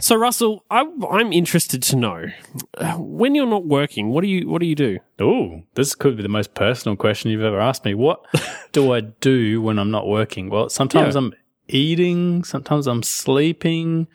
So, Russell, I, I'm interested to know when you're not working, what do you what do you do? Oh, this could be the most personal question you've ever asked me. What do I do when I'm not working? Well, sometimes Yeah. I'm eating, sometimes I'm sleeping,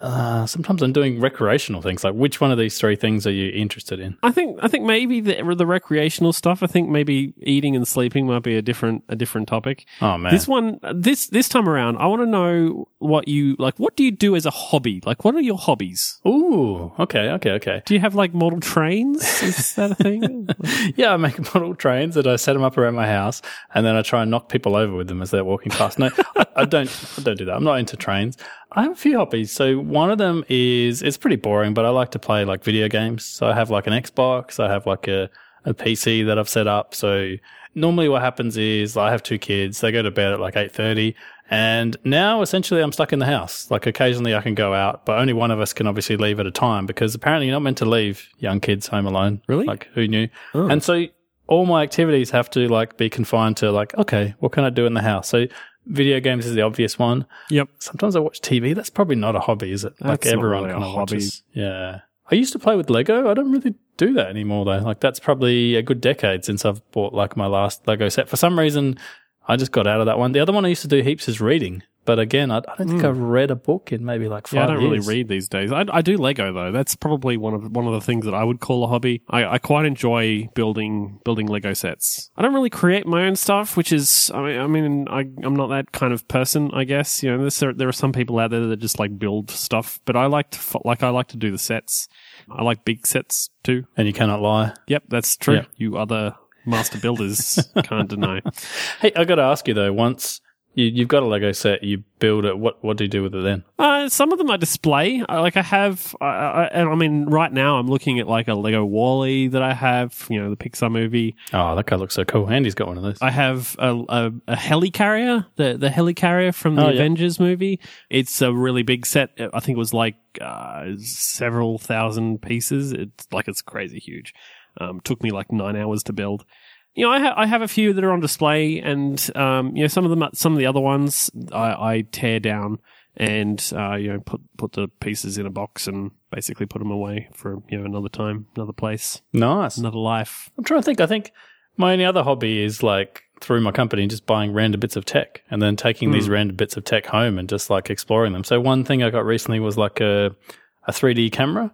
uh, sometimes I'm doing recreational things. Like, which one of these three things are you interested in? I think I think maybe the the recreational stuff. I think maybe eating and sleeping might be a different a different topic. Oh man, This one, this this time around, I want to know what you like. What do you do as a hobby? Like, what are your hobbies? Ooh, okay, okay, okay. Do you have like model trains? Is that a thing? Yeah, I make model trains and I set them up around my house, and then I try and knock people over with them as they're walking past. No, I, I don't. I don't do that. I'm not into trains. I have a few hobbies. So one of them is it's pretty boring, but I like to play like video games. So I have like an Xbox. I have like a a PC that I've set up. So normally what happens is I have two kids. They go to bed at like eight thirty. And now essentially I'm stuck in the house. Like occasionally I can go out, but only one of us can obviously leave at a time because apparently you're not meant to leave young kids home alone. Really? Like who knew? Oh. And so all my activities have to like be confined to like, okay, what can I do in the house? So video games is the obvious one. yep. Sometimes I watch TV. That's probably not a hobby, is it? like That's not everyone really kind of hobby. watches. Yeah. I used to play with Lego. I don't really do that anymore though. Like that's probably a good decade since I've bought like my last Lego set. For some reason, I just got out of that one. The other one I used to do heaps is reading. But again, I, I don't think hmm. I've read a book in maybe like five. Yeah, I don't years. really read these days. I, I do Lego though. That's probably one of one of the things that I would call a hobby. I, I quite enjoy building building Lego sets. I don't really create my own stuff, which is I mean I mean I I'm not that kind of person. I guess you know there's, there are some people out there that just like build stuff, but I like to like I like to do the sets. I like big sets too. And you cannot lie. Yep, that's true. Yeah. You other master builders can't deny. Hey, I got to ask you though. Once you, you've got a Lego set, you build it. What what do you do with it then? Uh, some of them I display. I, like I have, I, I, and I mean, right now I'm looking at like a Lego WALL-E that I have. You know, the Pixar movie. Oh, that guy looks so cool. Andy's got one of those. I have a, a, a helicarrier, the the helicarrier from the Oh, yeah. Avengers movie. It's a really big set. I think it was like uh, several thousand pieces. It's like it's crazy huge. Um, took me like nine hours to build. You know, I, ha- I have a few that are on display, and um, you know, some of them, some of the other ones, I, I tear down and uh, you know, put put the pieces in a box and basically put them away for you know another time, another place, nice. another life. I'm trying to think. I think my only other hobby is like through my company, just buying random bits of tech and then taking these random bits of tech home and just like exploring them. So one thing I got recently was like a a 3D camera.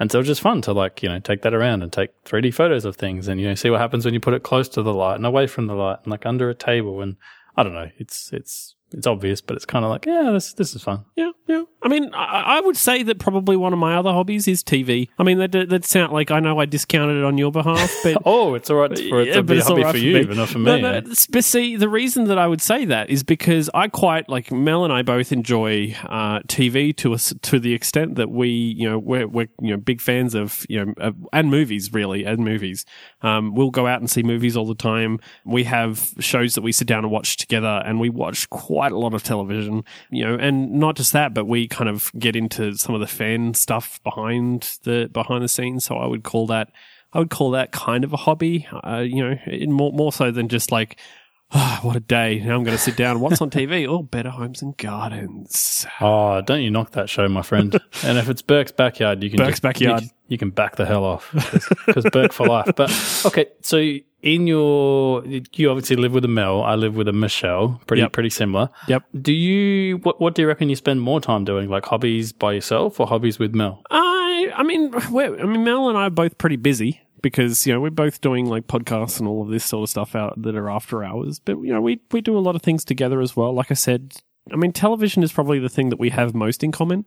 And so it was just fun to like, you know, take that around and take 3D photos of things and, you know, see what happens when you put it close to the light and away from the light and like under a table. And I don't know, it's, it's, it's obvious, but it's kind of like, yeah, this, this is fun. Yeah, yeah. I mean, I, I would say that probably one of my other hobbies is TV. I mean, that that sound like I know I discounted it on your behalf, but Oh, it's all right for it to but be a hobby right for you, but not for me. no, but see, the reason that I would say that is because I quite like Mel and I both enjoy uh, TV to us to the extent that we, you know, we're, we're you know big fans of you know uh, and movies really and movies. Um, we'll go out and see movies all the time. We have shows that we sit down and watch together, and we watch quite a lot of television. You know, and not just that, but we kind of get into some of the fan stuff behind the behind the scenes. So I would call that I would call that kind of a hobby. Uh, you know, more more so than just like, ah, what a day. Now I'm going to sit down. What's on TV? Oh, Better Homes and Gardens. Oh, don't you knock that show, my friend. and if it's Burke's Backyard, you can Burke's just, Backyard. You, you can back the hell off because Burke for life. But okay, so in your, you obviously live with a Mel. I live with a Michelle. Pretty, Yep. pretty similar. Yep. Do you, what, what do you reckon you spend more time doing? Like hobbies by yourself or hobbies with Mel? I I mean, I mean, Mel and I are both pretty busy because you know we're both doing like podcasts and all of this sort of stuff out that are after hours. But you know, we we do a lot of things together as well. Like I said, I mean, television is probably the thing that we have most in common.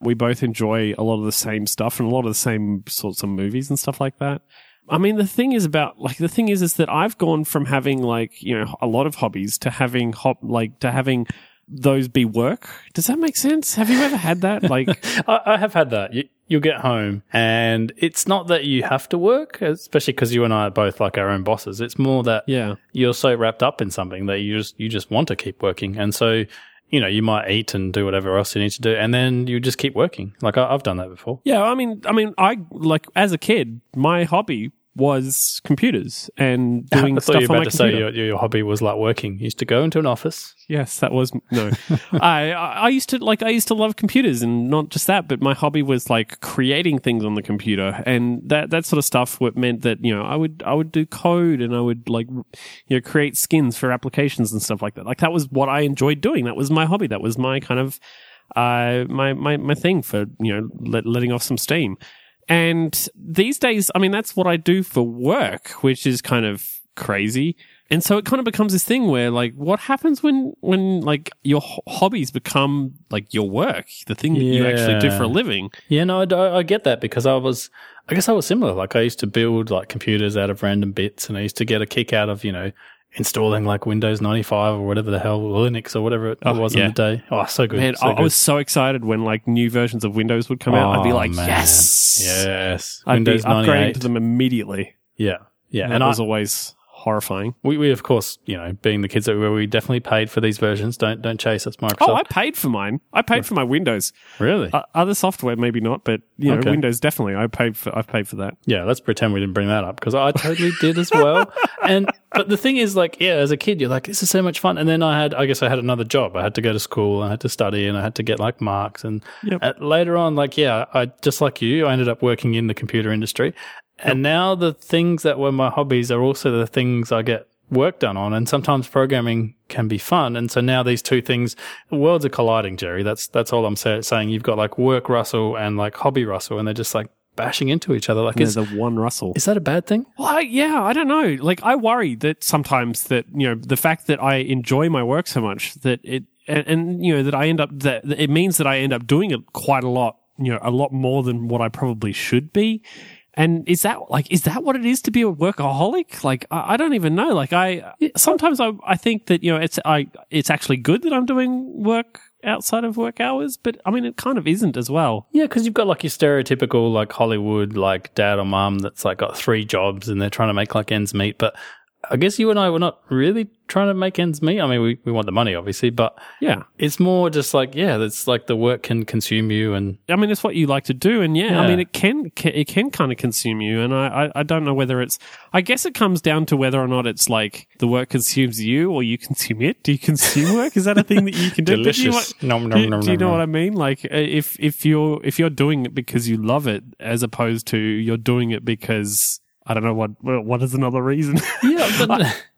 We both enjoy a lot of the same stuff and a lot of the same sorts of movies and stuff like that. I mean, the thing is about like the thing is is that I've gone from having like you know a lot of hobbies to having hop like to having those be work. Does that make sense? Have you ever had that? Like, I, I have had that. You, you'll get home and it's not that you have to work, especially because you and I are both like our own bosses. It's more that yeah. you're so wrapped up in something that you just you just want to keep working, and so you know you might eat and do whatever else you need to do, and then you just keep working. Like I, I've done that before. Yeah, I mean, I mean, I like as a kid, my hobby was computers and doing I thought stuff you were about to say your, your hobby was like working. You used to go into an office. Yes, that was no. I I I used to like I used to love computers, and not just that, but my hobby was like creating things on the computer, and that that sort of stuff. What meant that you know I would I would do code, and I would like you know create skins for applications and stuff like that. Like that was what I enjoyed doing. That was my hobby. That was my kind of uh my my my thing for you know let, letting off some steam. And these days, I mean, that's what I do for work, which is kind of crazy. And so it kind of becomes this thing where, like, what happens when, when, like, your hobbies become, like, your work, the thing that you actually do for a living? Yeah, no, I, I get that because I was, I guess I was similar. Like I used to build like computers out of random bits, and I used to get a kick out of you know installing like Windows ninety five or whatever the hell Linux or whatever it Oh, was yeah. in the day. Oh, so good. Man, so I, I good. was so excited when, like, new versions of Windows would come out. I'd be Oh, like, man. yes! yes, I'd Windows be upgrading to them immediately. Yeah, yeah, And and I, was always horrifying. we, we of course you know being the kids that we were, we definitely paid for these versions. Don't don't chase us, Microsoft. Oh, I paid for mine. I paid for my Windows. really? Uh, other software, maybe not, but you know, Okay. Windows definitely. I paid for. I paid for that. Yeah, let's pretend we didn't bring that up because I totally did as well. And but the thing is, like, yeah, as a kid, you're like, this is so much fun. And then I had, I guess, I had another job. I had to go to school. I had to study, and I had to get like marks. And Yep. uh, later on, like, yeah, I just like you, I ended up working in the computer industry. And now the things that were my hobbies are also the things I get work done on. And sometimes programming can be fun. And so now these two things, worlds are colliding, Jerry. That's that's all I'm say- saying. You've got like work Russell and like hobby Russell, and they're just like bashing into each other. Like, There's is, a one Russell. is that a bad thing? Well, I, yeah, I don't know. Like, I worry that sometimes that you know the fact that I enjoy my work so much that it and, and you know that I end up that that it means that I end up doing it quite a lot. You know, a lot more than what I probably should be. And is that like is that what it is to be a workaholic? Like I, I don't even know. Like I sometimes I I think that you know it's I it's actually good that I'm doing work outside of work hours, but I mean it kind of isn't as well. Yeah, because you've got like your stereotypical like Hollywood like dad or mom that's like got three jobs and they're trying to make like ends meet. But I guess you and I were not really trying to make ends meet. I mean, we, we want the money obviously, but Yeah. it's more just like yeah, it's like the work can consume you and I mean, it's what you like to do, and yeah, I mean, it can ca- it can kind of consume you, and I, I I don't know whether it's. I guess it comes down to whether or not it's like the work consumes you or you consume it. Do you consume work? Is that a thing that you can do? But do you delicious. wa- Nom, do, nom, nom, do you know nom, what. I mean? Like, uh, if if you're if you're doing it because you love it, as opposed to you're doing it because I don't know what what is another reason. Yeah, but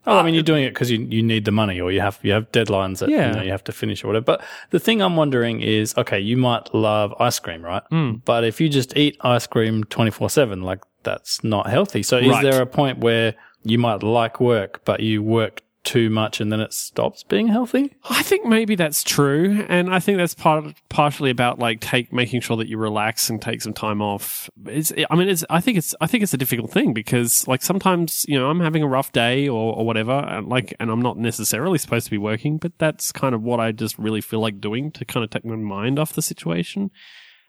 well, I mean, you're doing it because you you need the money, or you have you have deadlines that Yeah. you, know, you have to finish or whatever. But the thing I'm wondering is, okay, you might love ice cream, right? Hmm. But if you just eat ice cream 24 seven, like that's not healthy. So is Right. there a point where you might like work, but you work too much and then it stops being healthy? I think maybe that's true, and I think that's part partially about like take making sure that you relax and take some time off. It's, I mean, it's I think it's I think it's a difficult thing because like sometimes you know I'm having a rough day or, or whatever, and like and I'm not necessarily supposed to be working, but that's kind of what I just really feel like doing to kind of take my mind off the situation.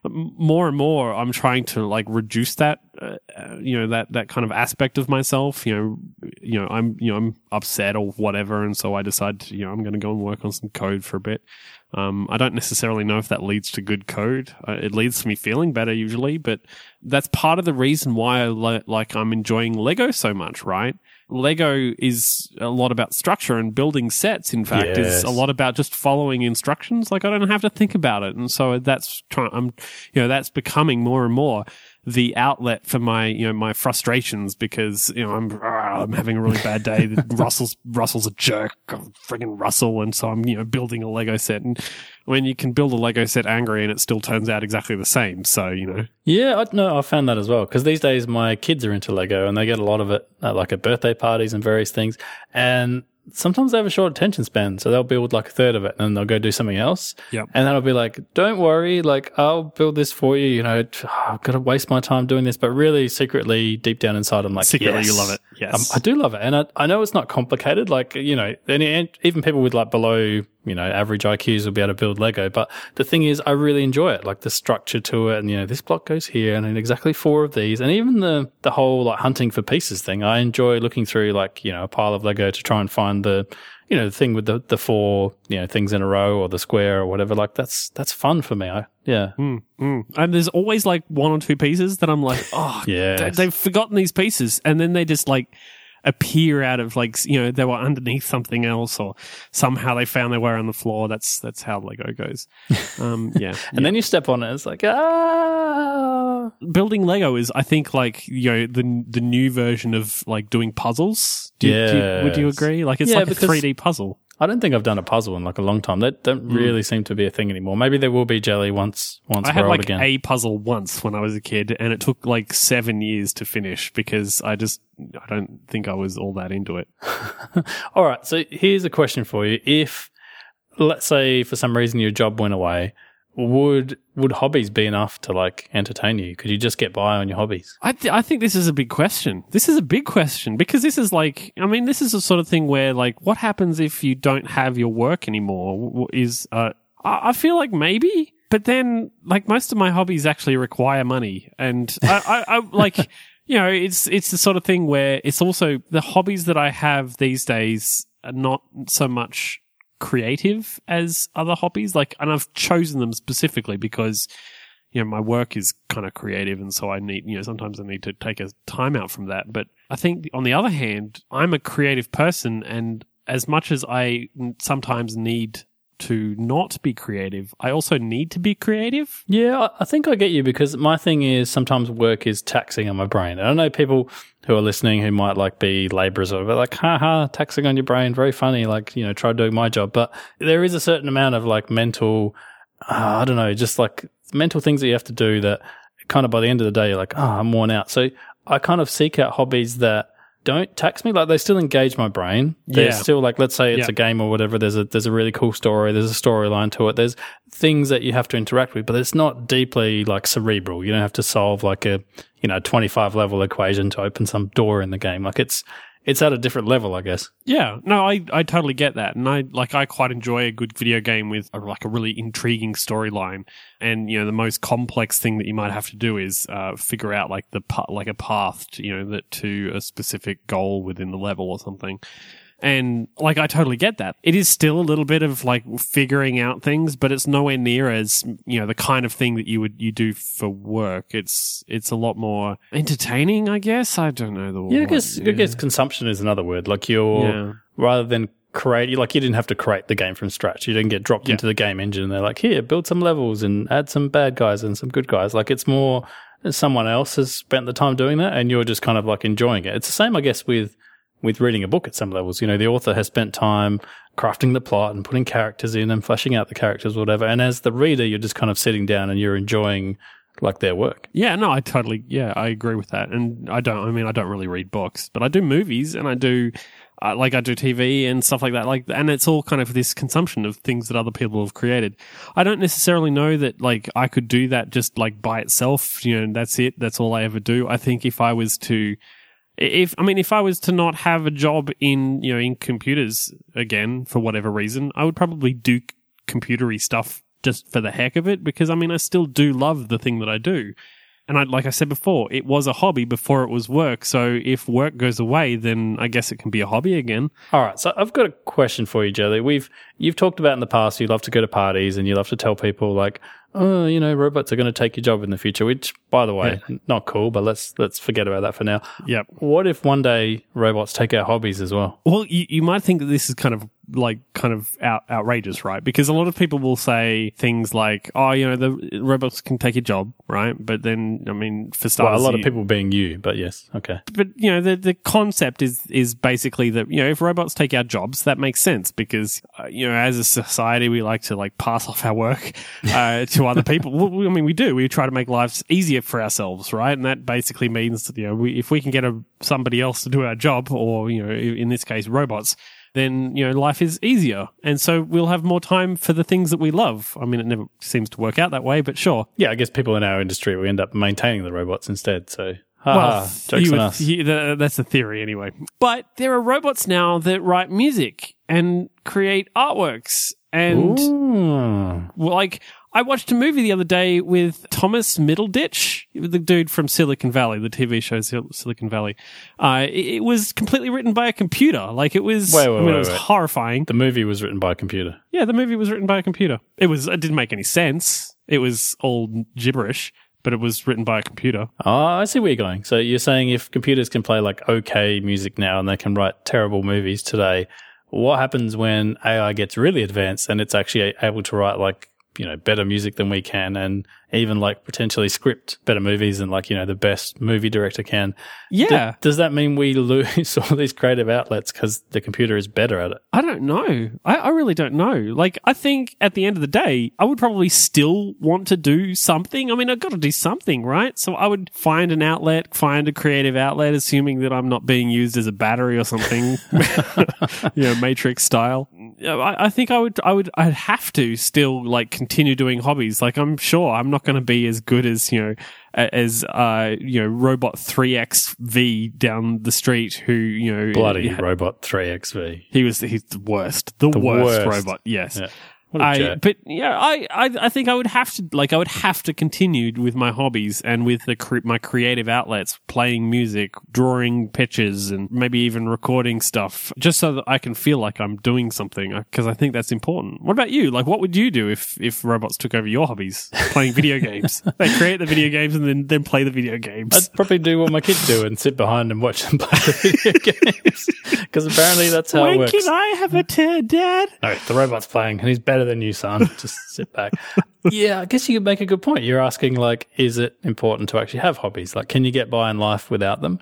More and more, I'm trying to like reduce that, uh, uh, you know, that that kind of aspect of myself. You know, you know, I'm you know I'm upset or whatever, and so I decide to, you know I'm going to go and work on some code for a bit. Um, I don't necessarily know if that leads to good code. Uh, it leads to me feeling better usually, but that's part of the reason why I li- like I'm enjoying Lego so much, right? Lego is a lot about structure and building sets. In fact, is Yes. a lot about just following instructions. Like I don't have to think about it, and so that's trying. I'm, you know, that's becoming more and more the outlet for my, you know, my frustrations because you know I'm I'm having a really bad day. Russell's Russell's a jerk, frigging Russell, and so I'm you know building a Lego set and. When you can build a Lego set angry and it still turns out exactly the same, so you know, Yeah, I, no, I found that as well because these days my kids are into Lego and they get a lot of it, uh, like at birthday parties and various things. And sometimes they have a short attention span, so they'll build like a third of it and then they'll go do something else. Yep. And then I'll be like, "Don't worry, like I'll build this for you." You know, I've got to waste my time doing this, but really, secretly, deep down inside, I'm like, secretly yes. you love it. Yes, Um, I do love it, and I, I know it's not complicated. Like you know, and even people with like below you know average IQs will be able to build Lego. But the thing is, I really enjoy it, like the structure to it, and you know, this block goes here, and then exactly four of these, and even the the whole like hunting for pieces thing. I enjoy looking through like you know a pile of Lego to try and find the you know, the thing with the, the four, you know, things in a row or the square or whatever, like that's, that's fun for me. I, yeah. Mm, mm. And there's always like one or two pieces that I'm like, oh, Yes. they- they've forgotten these pieces, and then they just like appear out of like you know they were underneath something else, or somehow they found their way on the floor. That's that's how Lego goes. Um, yeah, And then you step on it, it's like, ah. building Lego is, I think, like you know the the new version of like doing puzzles. Do, do would you agree? Like it's Yeah, like a 3D puzzle. I don't think I've done a puzzle in like a long time. That don't hmm. really seem to be a thing anymore. Maybe there will be jelly once, once I had like again. a puzzle once when I was a kid, and it took like seven years to finish because I just I don't think I was all that into it. All right. So here's a question for you. If, let's say, for some reason your job went away, would would hobbies be enough to like entertain you? Could you just get by on your hobbies? I th- I think this is a big question. This is a big question because this is like I mean this is the sort of thing where like what happens if you don't have your work anymore is uh I I feel like maybe but then like most of my hobbies actually require money and I, I, I like you know it's it's the sort of thing where it's also the hobbies that I have these days are not so much creative as other hobbies like and I've chosen them specifically because you know, my work is kind of creative, and so I need, you know, sometimes I need to take a time out from that. But I think on the other hand, I'm a creative person, and as much as I sometimes need to not be creative, I also need to be creative. Yeah, I- I think I get you because my thing is sometimes work is taxing on my brain. I don't know people who are listening who might like be laborers or like, haha, taxing on your brain, very funny. Like, you know, try doing my job. But there is a certain amount of like mental, uh, I don't know, just like mental things that you have to do that kind of by the end of the day, you're like, oh, I'm worn out. So I kind of seek out hobbies that don't tax me. Like they still engage my brain. There's Yeah. still like, let's say it's Yeah. a game or whatever. There's a, there's a really cool story. There's a storyline to it. There's things that you have to interact with, but it's not deeply like cerebral. You don't have to solve like a, you know, 25 level equation to open some door in the game. Like it's, it's at a different level, I guess. Yeah, no, I, I totally get that, and I like I quite enjoy a good video game with a, like a really intriguing storyline, and you know the most complex thing that you might have to do is uh, figure out like the like a path to, you know that to a specific goal within the level or something. And like I totally get that. It is still a little bit of like figuring out things, but it's nowhere near as you know the kind of thing that you would you do for work. It's it's a lot more entertaining, I guess. I don't know the Yeah, I word. guess, I guess consumption is another word. Like you're, Yeah. rather than create, like you didn't have to create the game from scratch. You didn't get dropped Yeah. into the game engine and they're like, here, build some levels and add some bad guys and some good guys. Like it's more, someone else has spent the time doing that and you're just kind of like enjoying it. It's the same, I guess, with, with reading a book at some levels. You know, the author has spent time crafting the plot and putting characters in and fleshing out the characters, whatever. And as the reader, you're just kind of sitting down and you're enjoying like their work. Yeah, no, I totally, yeah, I agree with that. And I don't, I mean, I don't really read books, but I do movies and I do, uh, like, I do TV and stuff like that. Like, and it's all kind of this consumption of things that other people have created. I don't necessarily know that, like, I could do that just, like, by itself. You know, that's it. That's all I ever do. I think if I was to, if, I mean, if I was to not have a job in, you know, in computers again, for whatever reason, I would probably do computery stuff just for the heck of it because I mean I still do love the thing that I do. And I, like I said before, it was a hobby before it was work. So if work goes away, then I guess it can be a hobby again. All right, so I've got a question for you, Jelly. We've you've talked about in the past you love to go to parties and you love to tell people like, oh, you know, robots are going to take your job in the future. Which, by the way, not cool. But let's let's forget about that for now. Yep. What if one day robots take our hobbies as well? Well, you, you might think that this is kind of like kind of out, outrageous, right? Because a lot of people will say things like, "Oh, you know, the robots can take your job," right? But then, I mean, for starters, Well, a lot of people being you, but yes, okay. but you know the the concept is is basically that you know if robots take our jobs that makes sense because uh, you know as a society we like to like pass off our work uh, to other people well, I mean we do we try to make lives easier for ourselves right and that basically means that you know we, if we can get a somebody else to do our job or you know in this case robots then you know life is easier and so we'll have more time for the things that we love I mean it never seems to work out that way but sure Yeah, I guess people in our industry we end up maintaining the robots instead. So, Well, haha, jokes you on us. you- that's the theory anyway. But there are robots now that write music and create artworks. And Ooh. like, I watched a movie the other day with Thomas Middleditch, the dude from Silicon Valley, the TV show Sil- Silicon Valley. Uh, it, it was completely written by a computer. Like it was, Wait, wait, I mean, wait, it was horrifying. The movie was written by a computer. Yeah, the movie was written by a computer. It was, it didn't make any sense. It was all gibberish, but it was written by a computer. Oh, I see where you're going. So you're saying if computers can play like okay music now and they can write terrible movies today, what happens when AI gets really advanced and it's actually able to write like, you know, better music than we can and even like potentially script better movies than like, you know, the best movie director can. Yeah. D- does that mean we lose all these creative outlets because the computer is better at it? I don't know. I, I really don't know. Like, I think at the end of the day, I would probably still want to do something. I mean, I've got to do something, right? So I would find an outlet, find a creative outlet, assuming that I'm not being used as a battery or something, you know, Matrix style. I, I think I would, I would, I'd have to still like continue doing hobbies. Like, I'm sure I'm not going to be as good as, you know, as, uh, you know, Robot 3XV down the street who, you know, Bloody yeah, Robot 3XV. he was he's the worst, the, worst. worst, robot. Yes, Yeah. I. But yeah, I, I I think I would have to like I would have to continue with my hobbies and with the cre- my creative outlets, playing music, drawing pictures, and maybe even recording stuff, just so that I can feel like I'm doing something. Uh, because I think that's important. What about you? Like, what would you do if if robots took over your hobbies, playing video games? They create the video games and then then play the video games. I'd probably do what my kids do and sit behind and watch them play the video games. Because apparently that's how it when can I have a turn, Dad? No, the robot's playing and he's better than you, son. Just sit back. yeah, I guess you could make a good point. You're asking, like, is it important to actually have hobbies? Like, can you get by in life without them?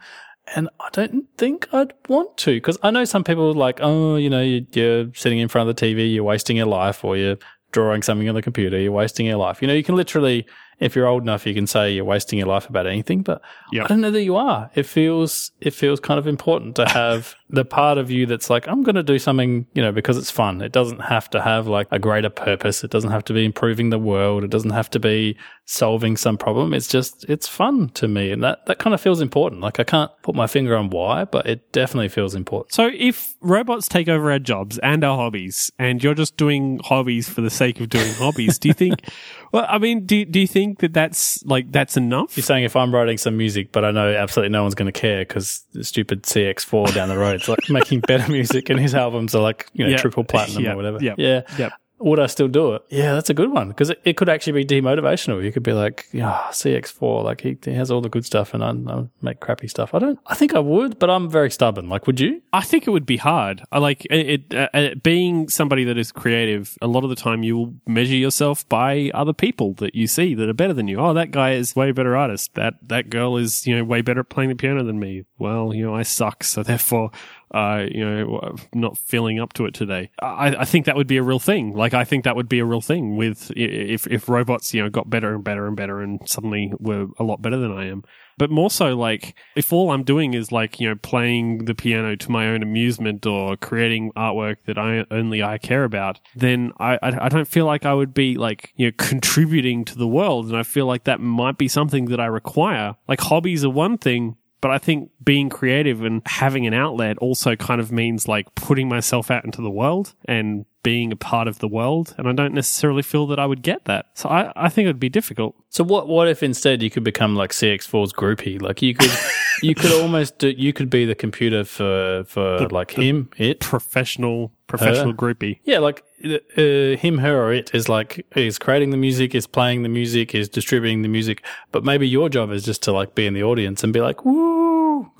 And I don't think I'd want to because I know some people like, oh, you know, you- you're sitting in front of the TV, you're wasting your life, or you're drawing something on the computer, you're wasting your life. You know, you can literally, if you're old enough, you can say you're wasting your life about anything, but Yep. I don't know that you are. It feels, it feels kind of important to have the part of you that's like, I'm going to do something, you know, because it's fun. It doesn't have to have like a greater purpose. It doesn't have to be improving the world. It doesn't have to be solving some problem. It's just, it's fun to me. And that, that kind of feels important. Like I can't put my finger on why, but it definitely feels important. So if robots take over our jobs and our hobbies, and you're just doing hobbies for the sake of doing hobbies, do you think? Well, I mean, do do you think that that's like that's enough? You're saying if I'm writing some music, but I know absolutely no one's going to care because stupid CX4 down the road, it's like making better music and his albums are like, you know, Yeah. triple platinum Yeah. or whatever. Yep. Yeah. Yep. Would I still do it? Yeah, that's a good one because it, it could actually be demotivational. You could be like, yeah, CX4, like he, he has all the good stuff and I, I make crappy stuff. I don't, I think I would, but I'm very stubborn. Like, would you? I think it would be hard. I like it, it uh, uh, being somebody that is creative. A lot of the time, you will measure yourself by other people that you see that are better than you. Oh, that guy is way better artist. That that girl is you know way better at playing the piano than me. Well, you know I suck, so therefore. Uh, you know, not feeling up to it today. I, I think that would be a real thing. Like, I think that would be a real thing with if if robots, you know, got better and better and better, and suddenly were a lot better than I am but more so like if all I'm doing is like you know playing the piano to my own amusement or creating artwork that I only I care about, then I I, I don't feel like I would be like you know contributing to the world, and I feel like that might be something that I require. Like hobbies are one thing. But I think being creative and having an outlet also kind of means like putting myself out into the world and being a part of the world. And I don't necessarily feel that I would get that. So I, I think it would be difficult. So what, what if instead you could become like CX4's groupie? Like you could, you could almost do, you could be the computer for, for like him, it. Professional, professional Her. groupie. Yeah, like uh, him, her, or it is like is creating the music, is playing the music, is distributing the music. But maybe your job is just to like be in the audience and be like, "Woo!"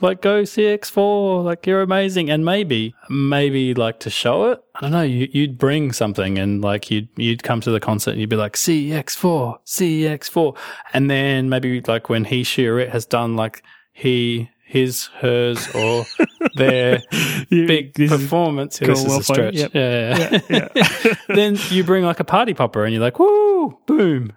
Like go CX4, like you're amazing. And maybe, maybe like to show it. I don't know. You, you'd bring something, and like you'd you'd come to the concert and you'd be like CX4, CX4, and then maybe like when he, she, or it has done like he. His, hers, or their big This is- performance. cool, this is a stretch. Yep. Yeah, yeah. then you bring like a party popper and you're like, woo, boom.